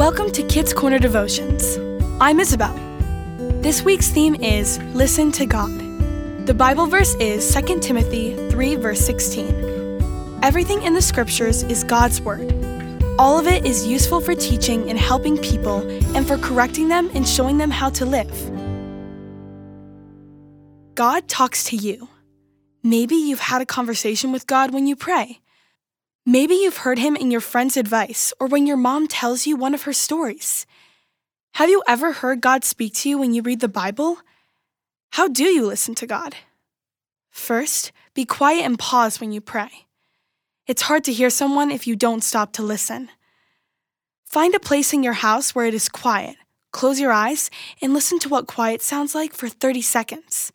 Welcome to Kids Corner Devotions. I'm Isabel. This week's theme is Listen to God. The Bible verse is 2 Timothy 3, verse 16. Everything in the scriptures is God's Word. All of it is useful for teaching and helping people and for correcting them and showing them how to live. God talks to you. Maybe you've had a conversation with God when you pray. Maybe you've heard him in your friend's advice or when your mom tells you one of her stories. Have you ever heard God speak to you when you read the Bible? How do you listen to God? First, be quiet and pause when you pray. It's hard to hear someone if you don't stop to listen. Find a place in your house where it is quiet. Close your eyes and listen to what quiet sounds like for 30 seconds.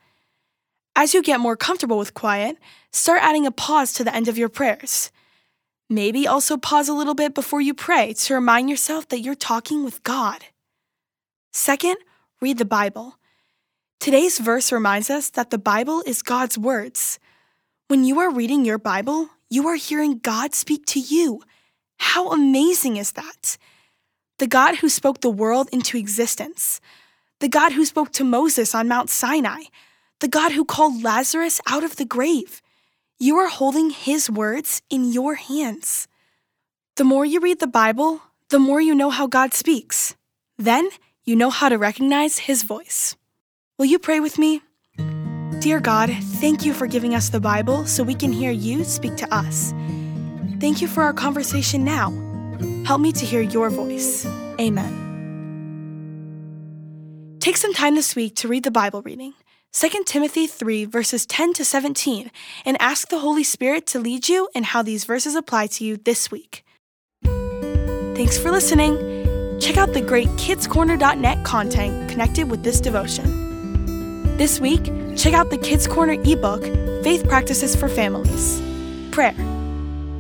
As you get more comfortable with quiet, start adding a pause to the end of your prayers. Maybe also pause a little bit before you pray to remind yourself that you're talking with God. Second, read the Bible. Today's verse reminds us that the Bible is God's words. When you are reading your Bible, you are hearing God speak to you. How amazing is that? The God who spoke the world into existence, the God who spoke to Moses on Mount Sinai, the God who called Lazarus out of the grave. You are holding His words in your hands. The more you read the Bible, the more you know how God speaks. Then you know how to recognize His voice. Will you pray with me? Dear God, thank you for giving us the Bible so we can hear you speak to us. Thank you for our conversation now. Help me to hear your voice. Amen. Take some time this week to read the Bible reading. 2 Timothy 3, verses 10 to 17, and ask the Holy Spirit to lead you in how these verses apply to you this week. Thanks for listening. Check out the great kidscorner.net content connected with this devotion. This week, check out the Kids Corner ebook, Faith Practices for Families. Prayer.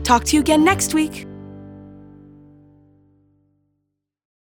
Talk to you again next week.